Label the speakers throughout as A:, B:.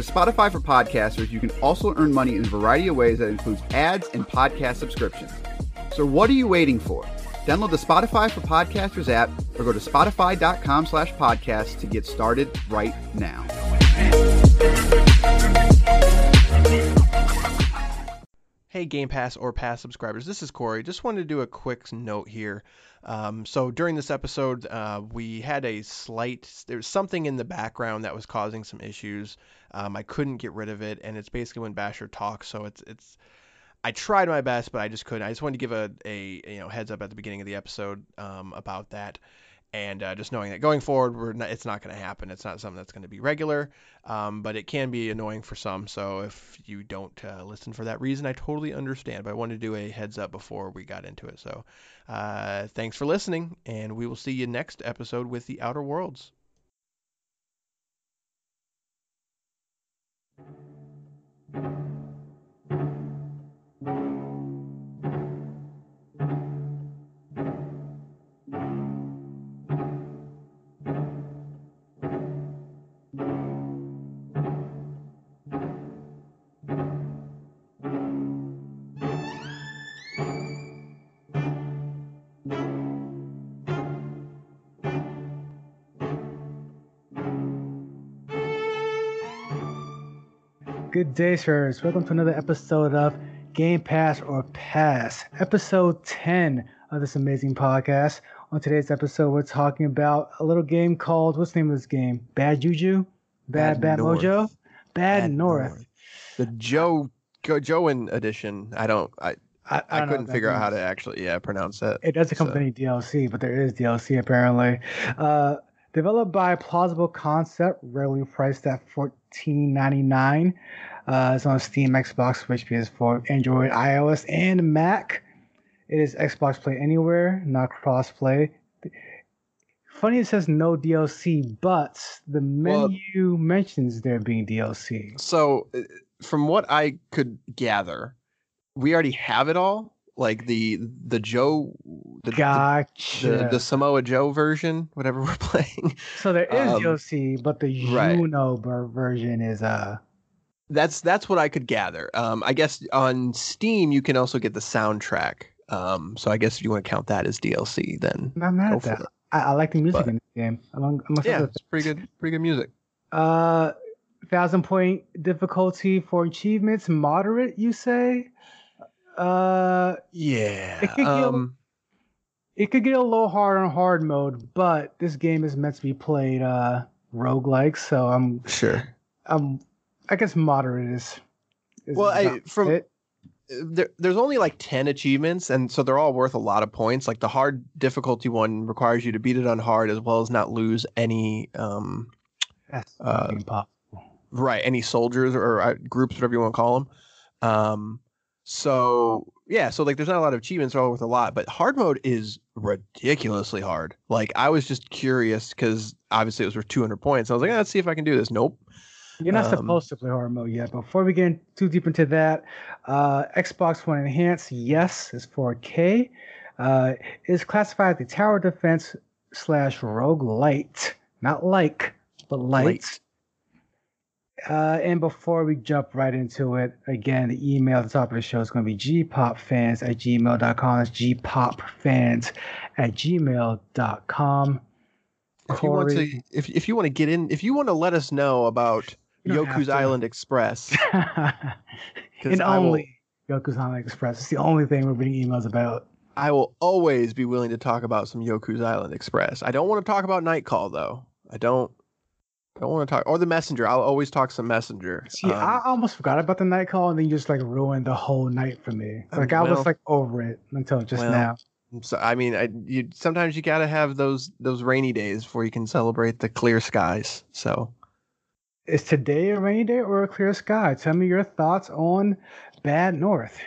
A: With Spotify for podcasters, you can also earn money in a variety of ways that includes ads and podcast subscriptions. So what are you waiting for? Download the Spotify for Podcasters app or go to spotify.com slash podcast to get started right now.
B: Hey, Game Pass or Pass subscribers, this is Corey. Just wanted to do a quick note here. Um, so during this episode, uh, we had a slight, there's something in the background that was causing some issues. Um, I couldn't get rid of it, and it's basically when Basher talks. So it's it's, I tried my best, but I just couldn't. I just wanted to give a, a you know heads up at the beginning of the episode um, about that and uh, just knowing that going forward, not, it's not going to happen. It's not something that's going to be regular, um, but it can be annoying for some. So if you don't uh, listen for that reason, I totally understand. But I wanted to do a heads up before we got into it. So uh, thanks for listening, and we will see you next episode with the Outer Worlds.
C: Good day, sirs. Welcome to another episode of Game Pass or Pass, episode 10 of this amazing podcast. On today's episode, we're talking about a little game called what's the name of this game? Bad Juju? Bad Bad,
B: Bad
C: Mojo? Bad,
B: Bad
C: North.
B: North. The Joe Go Joan edition. I don't. I
C: I,
B: I,
C: don't
B: couldn't figure out how to actually yeah pronounce that.
C: It doesn't come
B: so-
C: with any DLC, but there is DLC apparently. Uh, developed by Plausible Concept, regularly priced at $14.99. Uh, it's on Steam, Xbox, Switch, PS4, Android, iOS, and Mac. It is Xbox Play Anywhere, not cross-play. Funny it says no DLC, but the
B: Well-
C: menu mentions there being DLC.
B: So, uh, from what I could gather, we already have it all. Like the the Joe, the, the,
C: Gotcha.
B: the, the Samoa Joe version, whatever we're playing.
C: so there is
B: um,
C: DLC, but the
B: right.
C: Juno version is uh
B: That's that's what I could gather. Um, I guess on Steam you can also get the soundtrack. Um, so I guess if you want to count that as DLC, then
C: I'm not mad at that. I, I like the music
B: But-
C: in this game. Amongst
B: yeah, it's pretty good, pretty good music.
C: Uh, thousand point difficulty for achievements, moderate, you say? Uh,
B: Yeah.
C: It could get-
B: Um,
C: it could get a little hard on hard mode, but this game is meant to be played uh roguelike, so I'm
B: sure.
C: I'm I guess moderate is. is
B: Well, I, from
C: it.
B: there, there's only like 10 achievements and so they're all worth a lot of points like the hard difficulty one requires you to beat it on hard as well as not lose any um
C: That's
B: uh,
C: pop.
B: right any soldiers or uh, groups whatever you want to call them um so yeah so like there's not a lot of achievements all worth a lot but hard mode is ridiculously hard like i was just curious because obviously it was worth 200 points i was like "Ah, let's see if i can do this nope
C: You're not
B: um,
C: supposed to play hard mode yet. Before we get too deep into that, uh, Xbox One Enhanced, yes, is 4K. Uh, is classified as the tower defense slash roguelite, not like, but light.
B: Light.
C: Uh, and before we jump right into it, again, the email at the top of the show is going to be gpopfans at gmail.com. That's gpopfans at gmail.com.
B: if you want to if, if you want to get in if you want to let us know about yoku's island express
C: and
B: I will-
C: only Yoku's Island Express. It's the only thing we're reading emails about.
B: I will always be willing to talk about some Yoku's Island Express. I don't want to talk about Night Call though. I don't. I don't want to talk or the Messenger. I'll always talk some Messenger.
C: See,
B: Um,
C: I almost forgot about the night call, and then you just like ruined the whole night for me.
B: Um,
C: Like I was like over it until just
B: well,
C: now.
B: so I mean, I, you sometimes you gotta have those those rainy days before you can celebrate the clear skies. So
C: is today a rainy day or a clear sky? Tell me your thoughts on Bad North.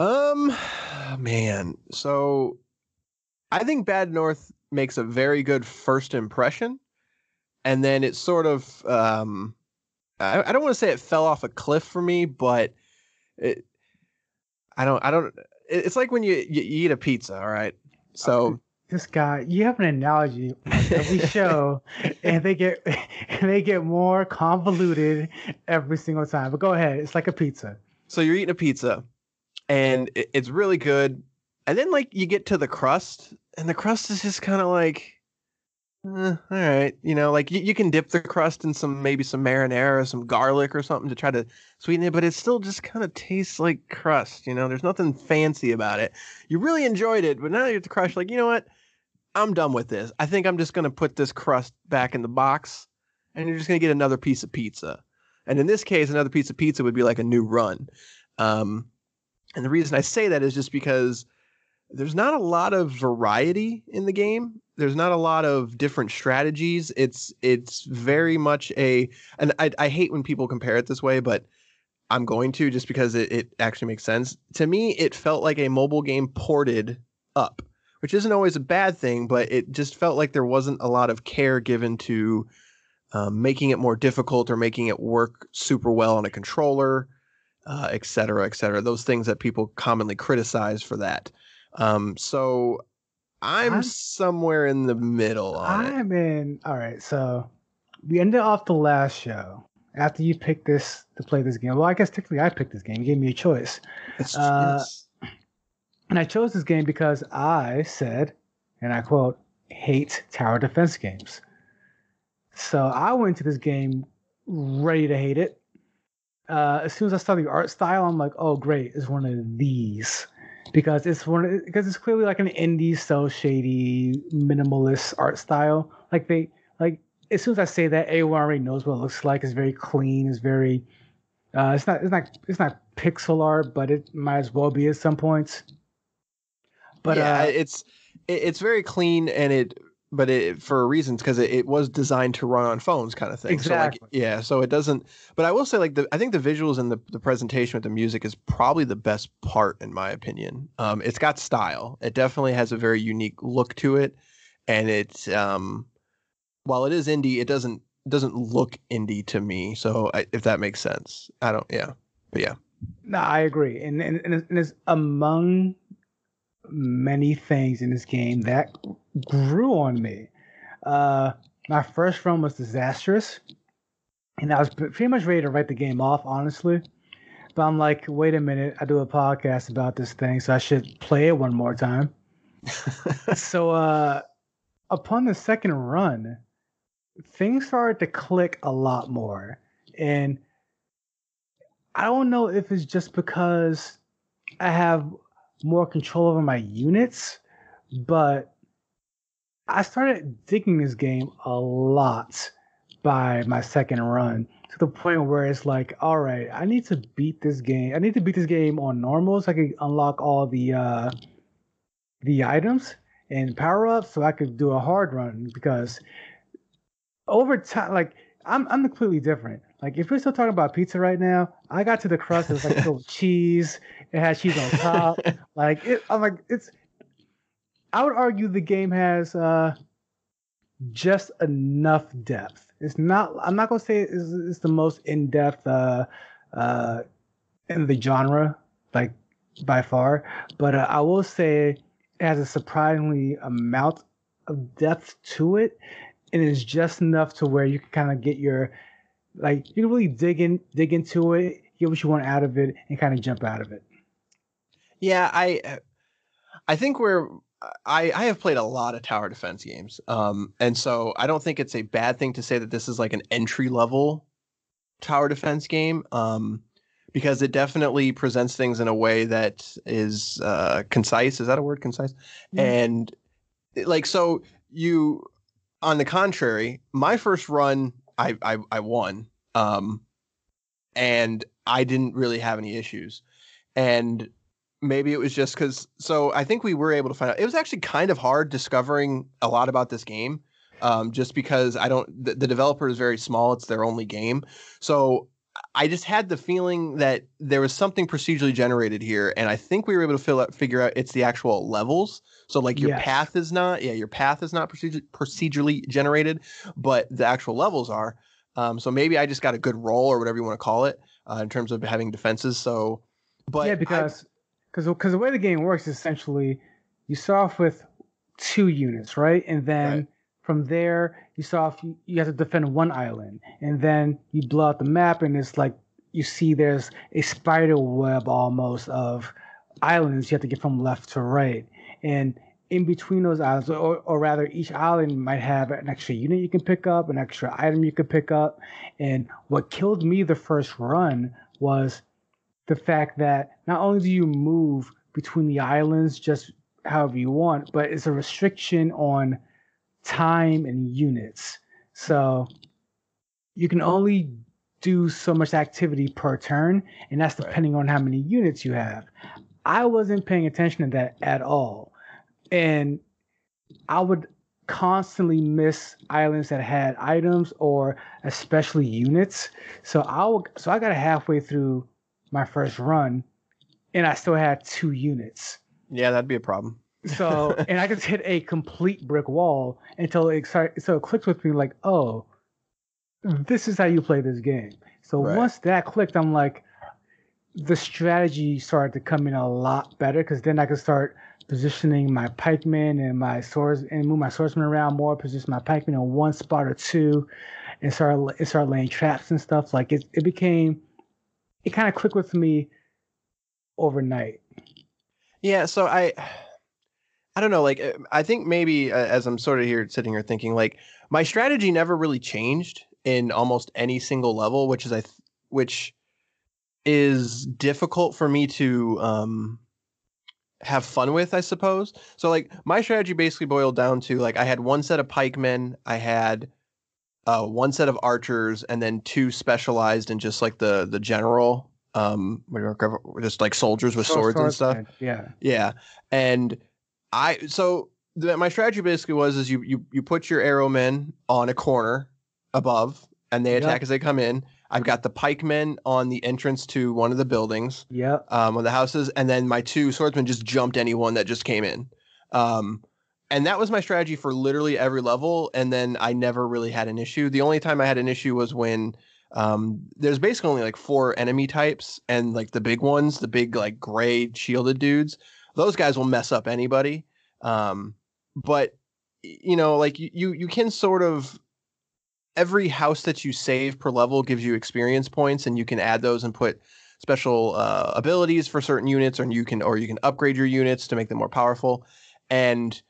B: Um, man. So I think Bad North makes a very good first impression, and then it sort of um, I, I don't want to say it fell off a cliff for me, but it, I don't, I don't. It's like when you, you eat a pizza, all right. So
C: this guy, you have an analogy every show, and they get and they get more convoluted every single time. But go ahead, it's like a pizza.
B: So you're eating a pizza, and it, it's really good, and then like you get to the crust, and the crust is just kind of like, eh, all right, you know, like you, you can dip the crust in some maybe some marinara, some garlic or something to try to sweeten it, but it still just kind of tastes like crust. You know, there's nothing fancy about it. You really enjoyed it, but now you're at the crust, like you know what? I'm done with this. I think I'm just gonna put this crust back in the box, and you're just gonna get another piece of pizza. And in this case, another piece of pizza would be like a new run. Um, and the reason I say that is just because there's not a lot of variety in the game. There's not a lot of different strategies. It's it's very much a and I, I hate when people compare it this way, but I'm going to just because it, it actually makes sense. To me, it felt like a mobile game ported up, which isn't always a bad thing, but it just felt like there wasn't a lot of care given to um, making it more difficult or making it work super well on a controller, uh, et cetera, et cetera. Those things that people commonly criticize for that. Um, so I'm, I'm, somewhere in the middle on
C: I'm it. in. All right. So we ended off the last show after you picked this to play this game. Well, I guess technically I picked this game. You gave me a choice. Uh, and I chose this game because I said, and I quote, hate tower defense games. So I went to this game ready to hate it. Uh, as soon as I saw the art style, I'm like, oh great, it's one of these because it's one because it's clearly like an indie, so shady, minimalist art style. Like they like as soon as I say that, everyone already knows what it looks like. It's very clean. It's very uh, it's not it's not it's not pixel art, but it might as well be at some points.
B: But yeah, uh, it's it's very clean and it but it for reasons because it, it, was designed to run on phones kind of thing.
C: Exactly.
B: So like yeah, so it doesn't but I will say like the I think the visuals and the, the presentation with the music is probably the best part in my opinion. Um it's got style. It definitely has a very unique look to it and it's um while it is indie, it doesn't doesn't look indie to me. So I, if that makes sense. I don't yeah. But yeah.
C: No, I agree. And and, and it's among many things in this game that grew on me. Uh, my first run was disastrous, and I was pretty much ready to write the game off, honestly. But I'm like, wait a minute, I do a podcast about this thing, so I should play it one more time. so, uh, upon the second run, things started to click a lot more. And I don't know if it's just because I have more control over my units, but I started digging this game a lot by my second run to the point where it's like, all right, I need to beat this game. I need to beat this game on normal so I can unlock all the uh, the items and power ups so I could do a hard run because over time, like I'm I'm completely different. Like if we're still talking about pizza right now, I got to the crust. It was like little cheese. It has cheese on top. like it, I'm like it's. I would argue the game has uh, just enough depth. It's not. I'm not gonna say it's, it's the most in depth uh, uh, in the genre, like by far. But uh, I will say it has a surprisingly amount of depth to it, and it's just enough to where you can kind of get your like you can really dig in, dig into it, get what you want out of it, and kind of jump out of it.
B: Yeah, I, I think we're. I, I have played a lot of tower defense games, um, and so I don't think it's a bad thing to say that this is like an entry level tower defense game, um, because it definitely presents things in a way that is uh, concise. Is that a word, concise? Mm-hmm. And like so, you on the contrary, my first run I I, I won, um, and I didn't really have any issues, and maybe it was just because. So I think we were able to find out. It was actually kind of hard discovering a lot about this game um, just because I don't. The, the developer is very small; it's their only game, so I just had the feeling that there was something procedurally generated here, and I think we were able to fill out, figure out it's the actual levels. So like your
C: Yes.
B: path is not, yeah, your path is not procedure, procedurally generated, but the actual levels are. Um, so maybe I just got a good roll or whatever you want to call it uh, in terms of having defenses. So, but
C: yeah, because because because the way the game works is essentially you start off with two units, right? And then
B: Right.
C: From there you saw off you, you have to defend one island, and then you blow out the map, and it's like you see there's a spider web almost of islands you have to get from left to right, and in between those islands, or, or rather, each island might have an extra unit you can pick up, an extra item you can pick up. And what killed me the first run was the fact that not only do you move between the islands just however you want, but it's a restriction on time and units. So you can only do so much activity per turn, and that's
B: Right.
C: depending on how many units you have. I wasn't paying attention to that at all. And I would constantly miss islands that had items or especially units. So I will, so I got halfway through my first run and I still had two units.
B: yeah, that'd be a problem.
C: So and I just hit a complete brick wall until it started, so it clicked with me like, oh, this is how you play this game. So
B: Right.
C: once that clicked, I'm like, the strategy started to come in a lot better because then I could start positioning my pikemen and my swords and move my swordsmen around more, position my pikemen in one spot or two, and start and start laying traps and stuff. Like it, it became, it kind of clicked with me overnight.
B: Yeah, so I I don't know, like uh, I think maybe uh, as I'm sort of here sitting here thinking like my strategy never really changed in almost any single level, which is I th- which is difficult for me to um have fun with, I suppose. So like my strategy basically boiled down to like I had one set of pikemen, I had uh one set of archers and then two specialized in just like the the general um just like soldiers with
C: Sword-
B: swords and stuff.
C: swordsman, Yeah.
B: Yeah, and I so the, my strategy basically was is you you you put your arrowmen on a corner above, and they
C: Yep.
B: attack as they come in. I've got the pikemen on the entrance to one of the buildings,
C: Yeah.
B: um, of the houses, and then my two swordsmen just jumped anyone that just came in. Um, and that was my strategy for literally every level. And then I never really had an issue. The only time I had an issue was when um, there's basically only like four enemy types, and like the big ones, the big like gray shielded dudes, those guys will mess up anybody. Um, but you know, like you you can sort of every house that you save per level gives you experience points, and you can add those and put special uh, abilities for certain units, or you can or you can upgrade your units to make them more powerful. And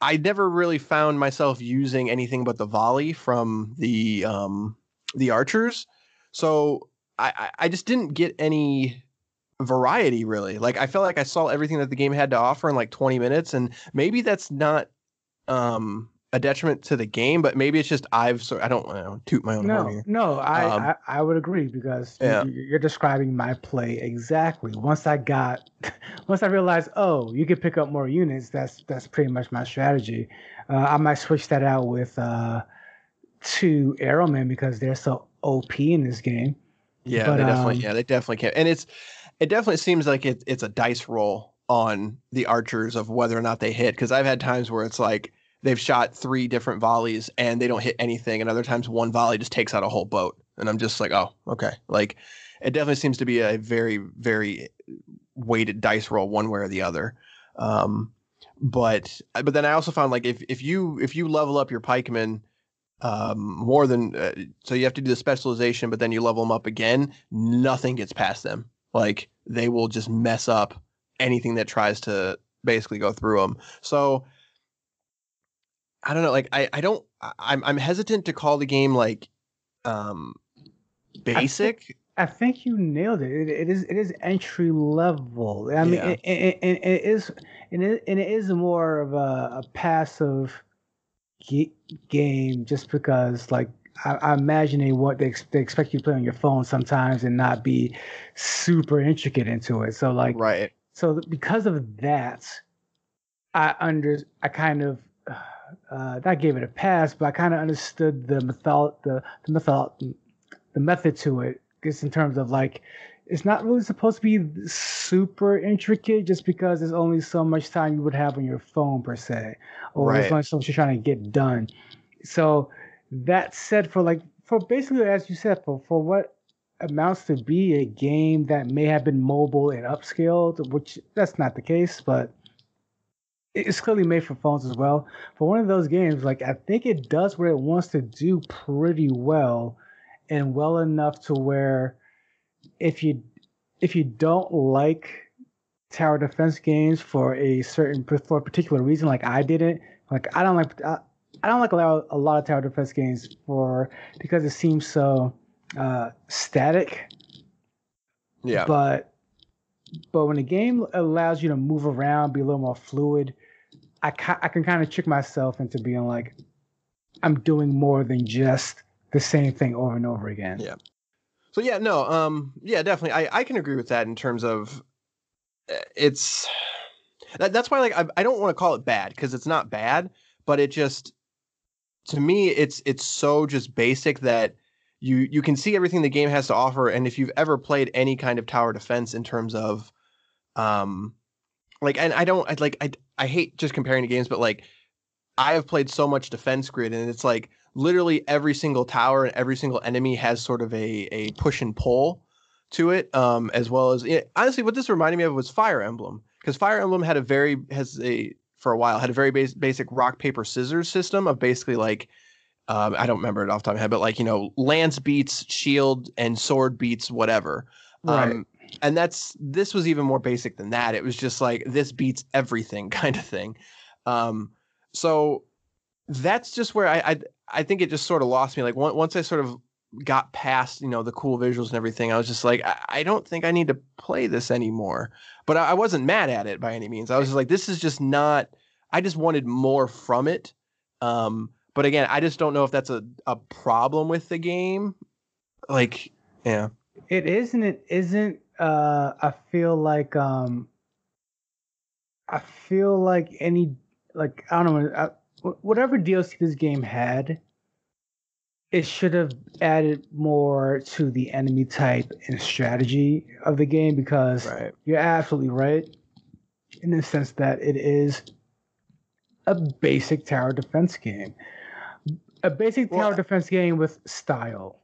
B: I never really found myself using anything but the volley from the um, the archers, so I I just didn't get any variety really. Like I felt like I saw everything that the game had to offer in like 20 minutes, and maybe that's not um, a detriment to the game, but maybe it's just I've sort I don't want to toot my own horn here.
C: no, I,
B: Um,
C: I I would agree because
B: Yeah.
C: you, you're describing my play exactly. Once I got, once I realized, oh, you can pick up more units. That's that's pretty much my strategy. Uh, I might switch that out with uh, two arrowmen because they're so OP in this game.
B: Yeah,
C: But,
B: they definitely
C: um,
B: yeah they definitely can, and it's it definitely seems like it, it's a dice roll on the archers of whether or not they hit because I've had times where it's like they've shot three different volleys and they don't hit anything, and other times one volley just takes out a whole boat, and I'm just like oh okay like it definitely seems to be a very very weighted dice roll one way or the other. Um, but but then I also found like if if you if you level up your pikemen um more than uh, so you have to do the specialization but then you level them up again nothing gets past them like they will just mess up anything that tries to basically go through them so i don't know like i i don't i'm i'm hesitant to call the game like um basic
C: I think you nailed it. It, it is it is entry level. I mean,
B: Yeah.
C: it, it, it, it is and it, and it is more of a, a passive ge- game just because like I, I imagine they want they, ex- they expect you to play on your phone sometimes and not be super intricate into it. So like
B: right
C: so because of that, I under I kind of uh, not gave it a pass, but I kind of understood the method, the the method, the method to it, just in terms of like, it's not really supposed to be super intricate, just because there's only so much time you would have on your phone per se, or
B: Right.
C: there's only so much you're trying to get done. So that said, for like for basically as you said, for for what amounts to be a game that may have been mobile and upscaled, which that's not the case, but it's clearly made for phones as well. For one of those games, like I think it does what it wants to do pretty well, and well enough to where if you if you don't like tower defense games for a certain for a particular reason, like I didn't, like I don't like I don't like a lot, a lot of tower defense games for because it seems so uh, static.
B: Yeah.
C: But but when a game allows you to move around, be a little more fluid, I ca- I can kind of trick myself into being like, I'm doing more than just the same thing over and over again.
B: Yeah. So yeah, no, um, yeah, definitely. I, I can agree with that in terms of uh, it's that, that's why like I, I don't want to call it bad because it's not bad, but it just to me it's it's so just basic that you you can see everything the game has to offer, and if you've ever played any kind of tower defense in terms of um like and I don't I like I I hate just comparing the games, but like I have played so much defense grid and it's like literally every single tower and every single enemy has sort of a a push and pull to it um as well as it, honestly what this reminded me of was fire emblem because fire emblem had a very has a for a while had a very base, basic rock paper scissors system of basically like um, I don't remember it off the top of my head, but like you know, lance beats shield and sword beats whatever.
C: Right.
B: Um, and that's this was even more basic than that. It was just like this beats everything kind of thing. Um, so that's just where I, I I think it just sort of lost me. Like once I sort of got past you know the cool visuals and everything, I was just like I, I don't think I need to play this anymore. But I, I wasn't mad at it by any means. I was just like this is just not. I just wanted more from it. Um, but again, I just don't know if that's a, a problem with the game. Like, yeah.
C: It isn't. It isn't. Uh, I feel like um, I feel like any like I don't know. I, whatever DLC this game had, it should have added more to the enemy type and strategy of the game because
B: Right.
C: you're absolutely right in the sense that it is a basic tower defense game. A basic tower
B: I-
C: defense game with style.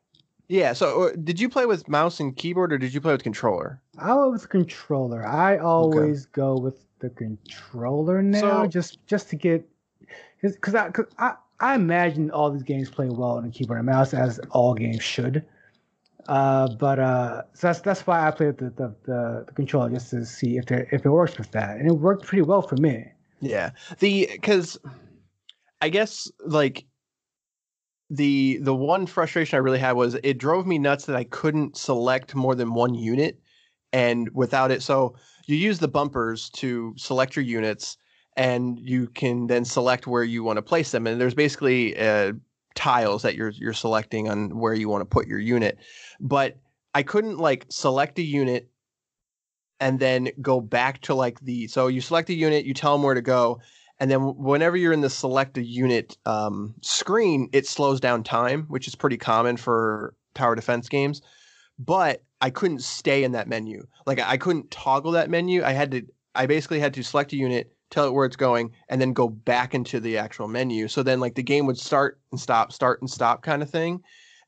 B: Yeah. So, uh, did you play with mouse and keyboard, or did you play with controller?
C: I with controller. I always go with the controller now,
B: So-
C: just just to get because I, cause I I imagine all these games play well on a keyboard and mouse as all games should. Uh, but uh, so that's that's why I play with the, the, the, the controller just to see if there, if it works with that, and it worked pretty well for me.
B: Yeah. The because I guess like the the one frustration I really had was it drove me nuts that I couldn't select more than one unit and without it so you use the bumpers to select your units and you can then select where you want to place them and there's basically uh, tiles that you're you're selecting on where you want to put your unit but I couldn't like select a unit and then go back to like the so you select a unit you tell them where to go and then whenever you're in the select a unit um, screen it slows down time which is pretty common for tower defense games but i couldn't stay in that menu. Like i couldn't toggle that menu. I had to i basically had to select a unit tell it where it's going and then go back into the actual menu. So then like the game would start and stop start and stop kind of thing.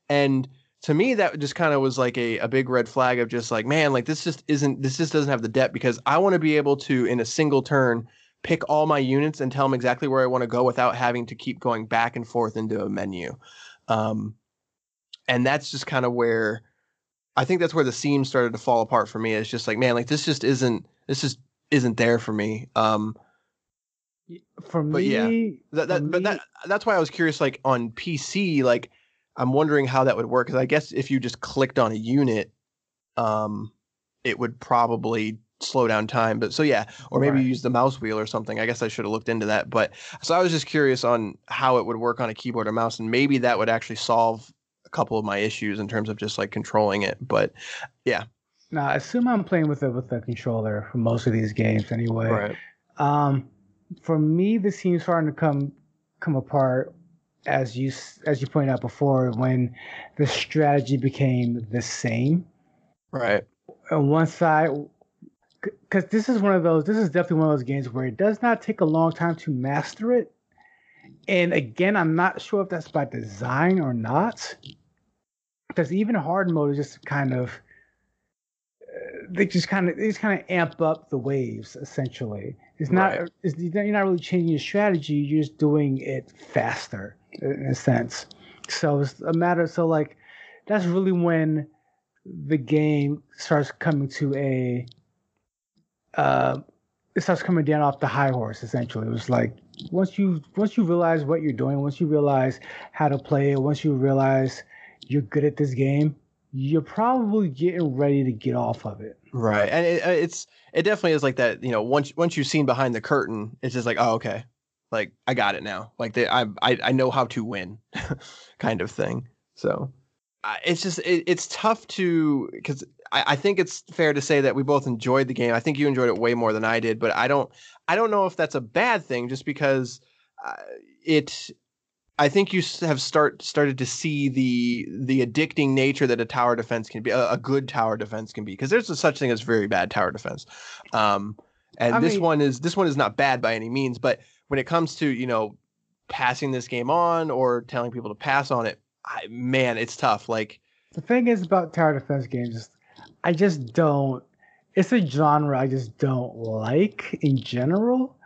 B: And to me that just kind of was like a, a big red flag of just like man like this just isn't this just doesn't have the depth because i want to be able to in a single turn pick all my units and tell them exactly where i want to go without having to keep going back and forth into a menu. Um, and that's just kind of where i think that's where the seams started to fall apart for me. It's just like man like this just isn't this just isn't there for me. Um,
C: For me, But
B: yeah, that, that but that that's why I was curious. Like on PC, like I'm wondering how that would work because I guess if you just clicked on a unit, um, it would probably slow down time. But so yeah, or maybe
C: Right.
B: you use the mouse wheel or something. I guess I should have looked into that. But so I was just curious on how it would work on a keyboard or mouse, and maybe that would actually solve a couple of my issues in terms of just like controlling it. But yeah.
C: Now, I assume I'm playing with it with the controller for most of these games anyway. Right. Um, for me, this seems starting to come come apart as you as you pointed out before when the strategy became the same.
B: Right.
C: On one side, because this is one of those. This is definitely one of those games where it does not take a long time to master it. And again, I'm not sure if that's by design or not. Because even hard mode is just kind of uh, they just kind of they just kind of amp up the waves essentially. It's not right. it's, you're not really changing your strategy. You're just doing it faster in a sense. So it's a matter. So like that's really when the game starts coming to a uh, it starts coming down off the high horse. Essentially, it was like once you once you realize what you're doing, once you realize how to play it, once you realize you're good at this game, you're probably getting ready to get off of it.
B: Right, and it, uh, it's it definitely is like that. You know, once once you've seen behind the curtain, it's just like, oh, okay, like I got it now. Like they, I I I know how to win, kind of thing. So it's just it, it's tough to because I, I think it's fair to say that we both enjoyed the game. I think you enjoyed it way more than I did, but I don't I don't know if that's a bad thing just because uh, it I think you have start started to see the the addicting nature that a tower defense can be, a, a good tower defense can be, because there's a such thing as very bad tower defense. Um, and I this mean, one is this one is not bad by any means, but when it comes to you know passing this game on or telling people to pass on it, I, man, it's tough. Like
C: the thing is about tower defense games, I just don't. It's a genre I just don't like in general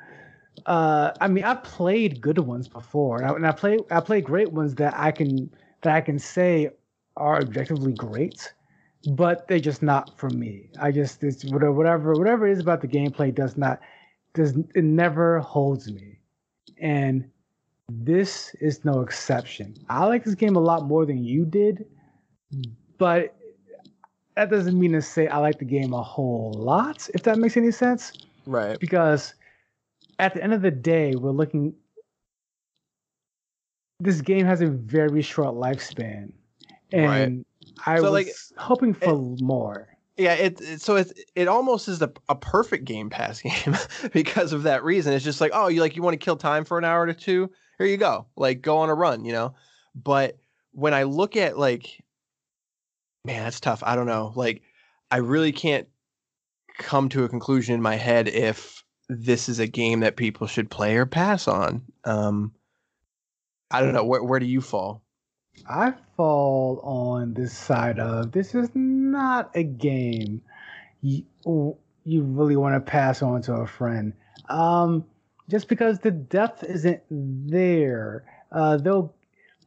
C: uh, I mean, I've played good ones before, and I, and I play I play great ones that I can that I can say are objectively great, but they're just not for me. I just it's whatever whatever whatever it is about the gameplay does not does it never holds me, and this is no exception. I like this game a lot more than you did, but that doesn't mean to say I like the game a whole lot. If that makes any sense,
B: right?
C: Because at the end of the day, we're looking. This game has a very short lifespan, and right. I so was like, hoping for it, more.
B: Yeah, it, it so it it almost is a, a perfect Game Pass game because of that reason. It's just like, oh, you like you want to kill time for an hour or two? Here you go. Like go on a run, you know. But when I look at like, man, that's tough. I don't know. Like, I really can't come to a conclusion in my head if this is a game that people should play or pass on. Um, I don't know. Where, where do you fall?
C: I fall on this side of this is not a game you, you really want to pass on to a friend. Um, just because the depth isn't there. Uh, they'll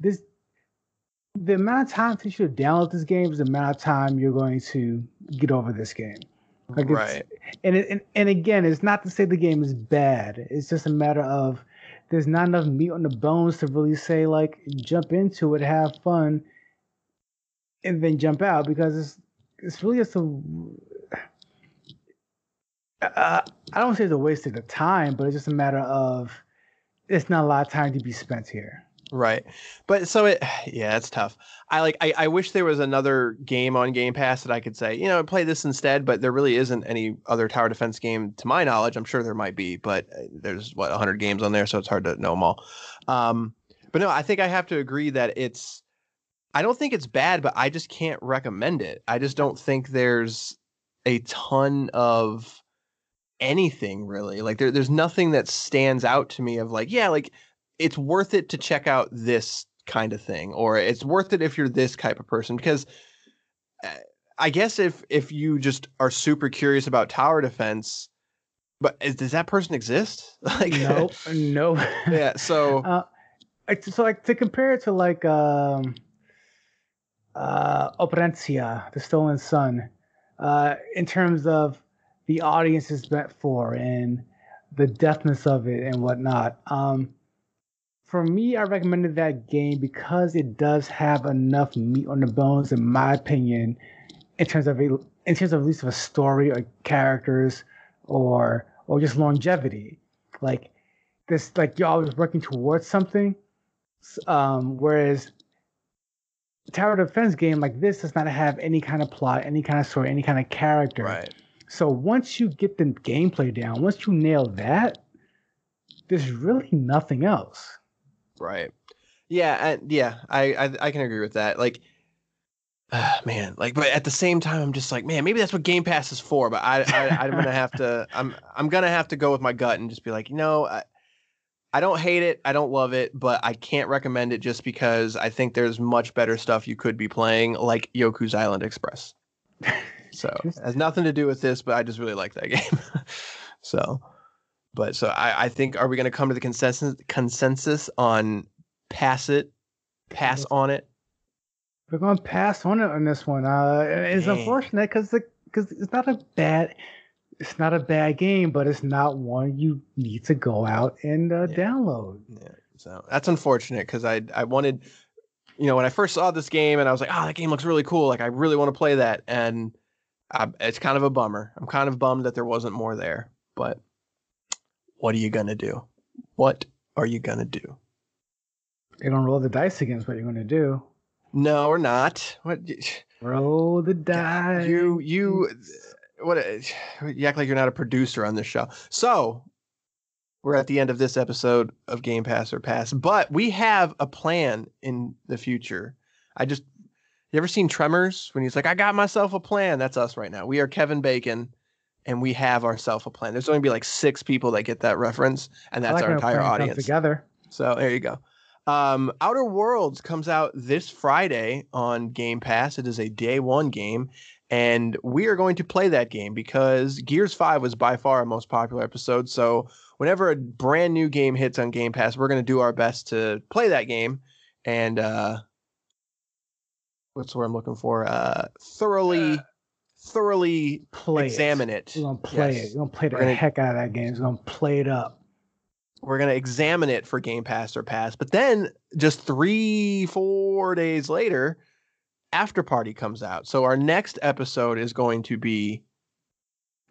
C: this the amount of time takes you to download this game is the amount of time you're going to get over this game.
B: Like right.
C: And, it, and and again, it's not to say the game is bad. It's just a matter of there's not enough meat on the bones to really say like jump into it, have fun, and then jump out because it's it's really just a. Uh, I don't say it's a waste of the time, but it's just a matter of it's not a lot of time to be spent here.
B: Right. But so it yeah, it's tough. I like I, I wish there was another game on Game Pass that I could say, you know, play this instead, but there really isn't any other tower defense game to my knowledge. I'm sure there might be, but uh, there's what 100 games on there, so it's hard to know them all. Um but no, I think I have to agree that it's I don't think it's bad, but I just can't recommend it. I just don't think there's a ton of anything really. Like there, there's nothing that stands out to me of like, yeah, like it's worth it to check out this kind of thing or it's worth it if you're this type of person because eh, I guess if if you just are super curious about tower defense but is, does that person exist?
C: like no, no.
B: yeah. So, uh,
C: so like to compare it to like um, uh, Operencia, the Stolen Sun, uh, in terms of the audience is meant for and the deftness of it and whatnot. Um, for me, I recommended that game because it does have enough meat on the bones, in my opinion, in terms of a, in terms of at least of a story or characters or or just longevity. Like this, like you're always working towards something. Um, whereas tower defense game like this does not have any kind of plot, any kind of story, any kind of character.
B: Right.
C: So once you get the gameplay down, once you nail that, there's really nothing else.
B: Right. Yeah, and yeah, I, I I can agree with that. Like, uh, man, like, but at the same time, I'm just like, man, maybe that's what Game Pass is for. But I, I I'm gonna have to, I'm I'm gonna have to go with my gut and just be like, you know, I, I don't hate it, I don't love it, but I can't recommend it just because I think there's much better stuff you could be playing, like Yoku's Island Express. So it has nothing to do with this, but I just really like that game. so, but so I, I think are we going to come to the consensus consensus on pass it, pass on it?
C: We're going to pass on it on this one. Uh, it's
B: Dang.
C: unfortunate because the because it's not a bad it's not a bad game, but it's not one you need to go out and uh,
B: Yeah.
C: download.
B: Yeah, so that's unfortunate because I I wanted, you know, when I first saw this game and I was like, oh, that game looks really cool. Like I really want to play that, and I, it's kind of a bummer. I'm kind of bummed that there wasn't more there. But what are you gonna do? What are you gonna do?
C: You're gonna roll the dice against what you're gonna do.
B: No, or not. What
C: Roll the dice.
B: you you what you act like you're not a producer on this show. So we're at the end of this episode of Game Pass or Pass, but we have a plan in the future. I just you ever seen Tremors when he's like, I got myself a plan? That's us right now. We are Kevin Bacon and we have ourselves a plan. There's only be like six people that get that reference, and that's
C: like
B: our entire audience.
C: together.
B: So there you go. Um, Outer Worlds comes out this Friday on Game Pass. It is a day one game, and we are going to play that game because Gears 5 was by far our most popular episode. So whenever a brand new game hits on Game Pass, we're going to do our best to play that game and uh, what's the word I'm looking for? Uh, thoroughly, thoroughly
C: Play
B: examine
C: it.
B: it.
C: We're gonna play
B: Yes.
C: it. We're gonna play the
B: gonna-
C: heck out of that game. We're gonna play it up.
B: we're going to examine it for Game Pass or Pass. But then just three, four days later, Afterparty comes out. So our next episode is going to be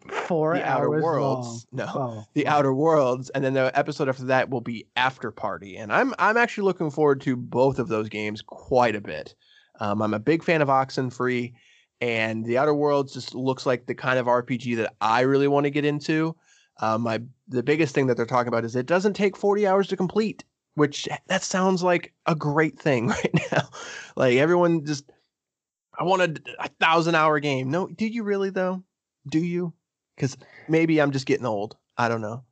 C: Four
B: The Outer Worlds.
C: long.
B: No,
C: Oh,
B: the Outer Worlds, and then the episode after that will be Afterparty. And I'm I'm actually looking forward to both of those games quite a bit. Um, I'm a big fan of Oxenfree, and the Outer Worlds just looks like the kind of RPG that I really want to get into. Um, my the biggest thing that they're talking about is it doesn't take 40 hours to complete, which that sounds like a great thing right now. like everyone just, I want a, a thousand hour game. No, do you really though? Do you? Because maybe I'm just getting old. I don't know.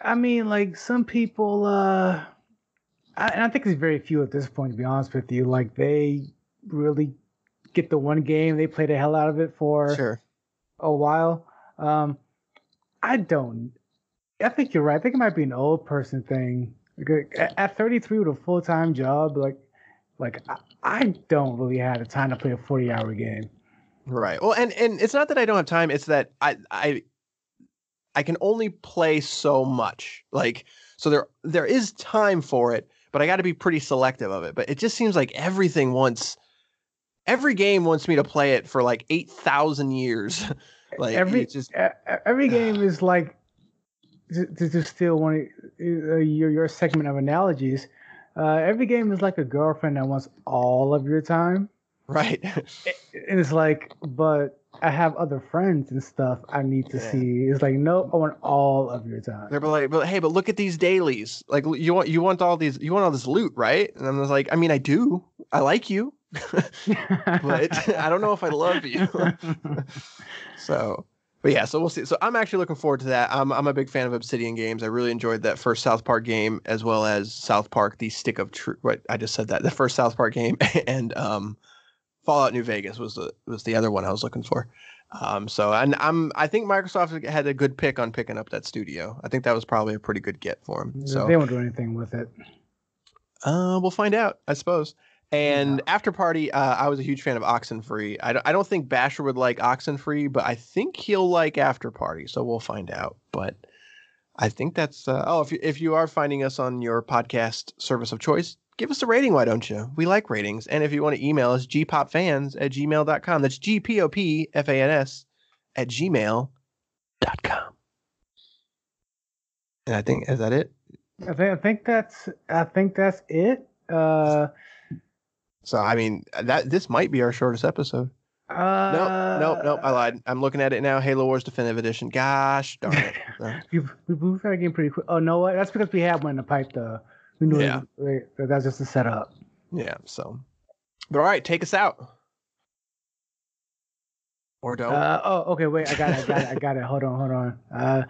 C: I mean, like some people, uh, I, and I think it's very few at this point, to be honest with you. Like they really get the one game, they play the hell out of it for
B: Sure.
C: a while. Um, I don't. I think you're right. I think it might be an old person thing. Like, at- at 33 with a full time job, like, like I, I don't really have the time to play a 40 hour game.
B: Right. Well, and and it's not that I don't have time. It's that I I I can only play so much. Like so there there is time for it, but I got to be pretty selective of it. But it just seems like everything wants every game wants me to play it for like 8,000 years. like
C: Every-
B: it's just
C: Every game is like to, steal one of uh, your your segment of analogies. Uh, every game is like a girlfriend that wants all of your time,
B: right.
C: and it's like, but I have other friends and stuff I need to
B: Yeah.
C: see. It's like, no, I want all of your time.
B: They're like, but hey, but look at these dailies. Like you want you want all these you want all this loot, right? And I'm just like, I mean, I do. I like you, but I don't know if I love you. So, but yeah, so we'll see. So I'm actually looking forward to that. I'm I'm a big fan of Obsidian games. I really enjoyed that first South Park game as well as South Park: The Stick of Truth. What I just said that the first South Park game and um, Fallout New Vegas was the was the other one I was looking for. Um, so and I'm I think Microsoft had a good pick on picking up that studio. I think that was probably a pretty good get for them. So
C: they won't do anything with it.
B: uh, we'll find out, I suppose. And after party, uh, I was a huge fan of Oxenfree. I don't, I don't think Basher would like Oxenfree, but I think he'll like after party. So we'll find out. But I think that's uh, oh, if you, if you are finding us on your podcast service of choice, give us a rating. Why don't you? We like ratings. And if you want to email us, gpopfans at gmail.com. That's G P O P F A N S at gmail.com. And I think is that it?
C: I think I think that's I think that's it. Uh,
B: So I mean that this might be our shortest episode.
C: uh,
B: Nope, nope, nope. I lied. I'm looking at it now. Halo Wars Definitive Edition. Gosh darn it. So,
C: we we moved that game pretty quick. Oh no? That's because we had one in the pipe. The We knew
B: Yeah.
C: it, that that's just a setup.
B: Yeah. So, but all right, take us out. Or don't.
C: Uh, oh, okay. Wait, I got it. I got it. I got it. Hold on. Hold on. Uh,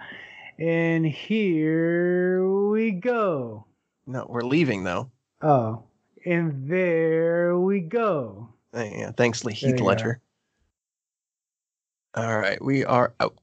C: and here we go.
B: no, we're leaving though.
C: Oh, and there we go.
B: Yeah. Thanks, Heath
C: go.
B: Ledger. All right, we are out.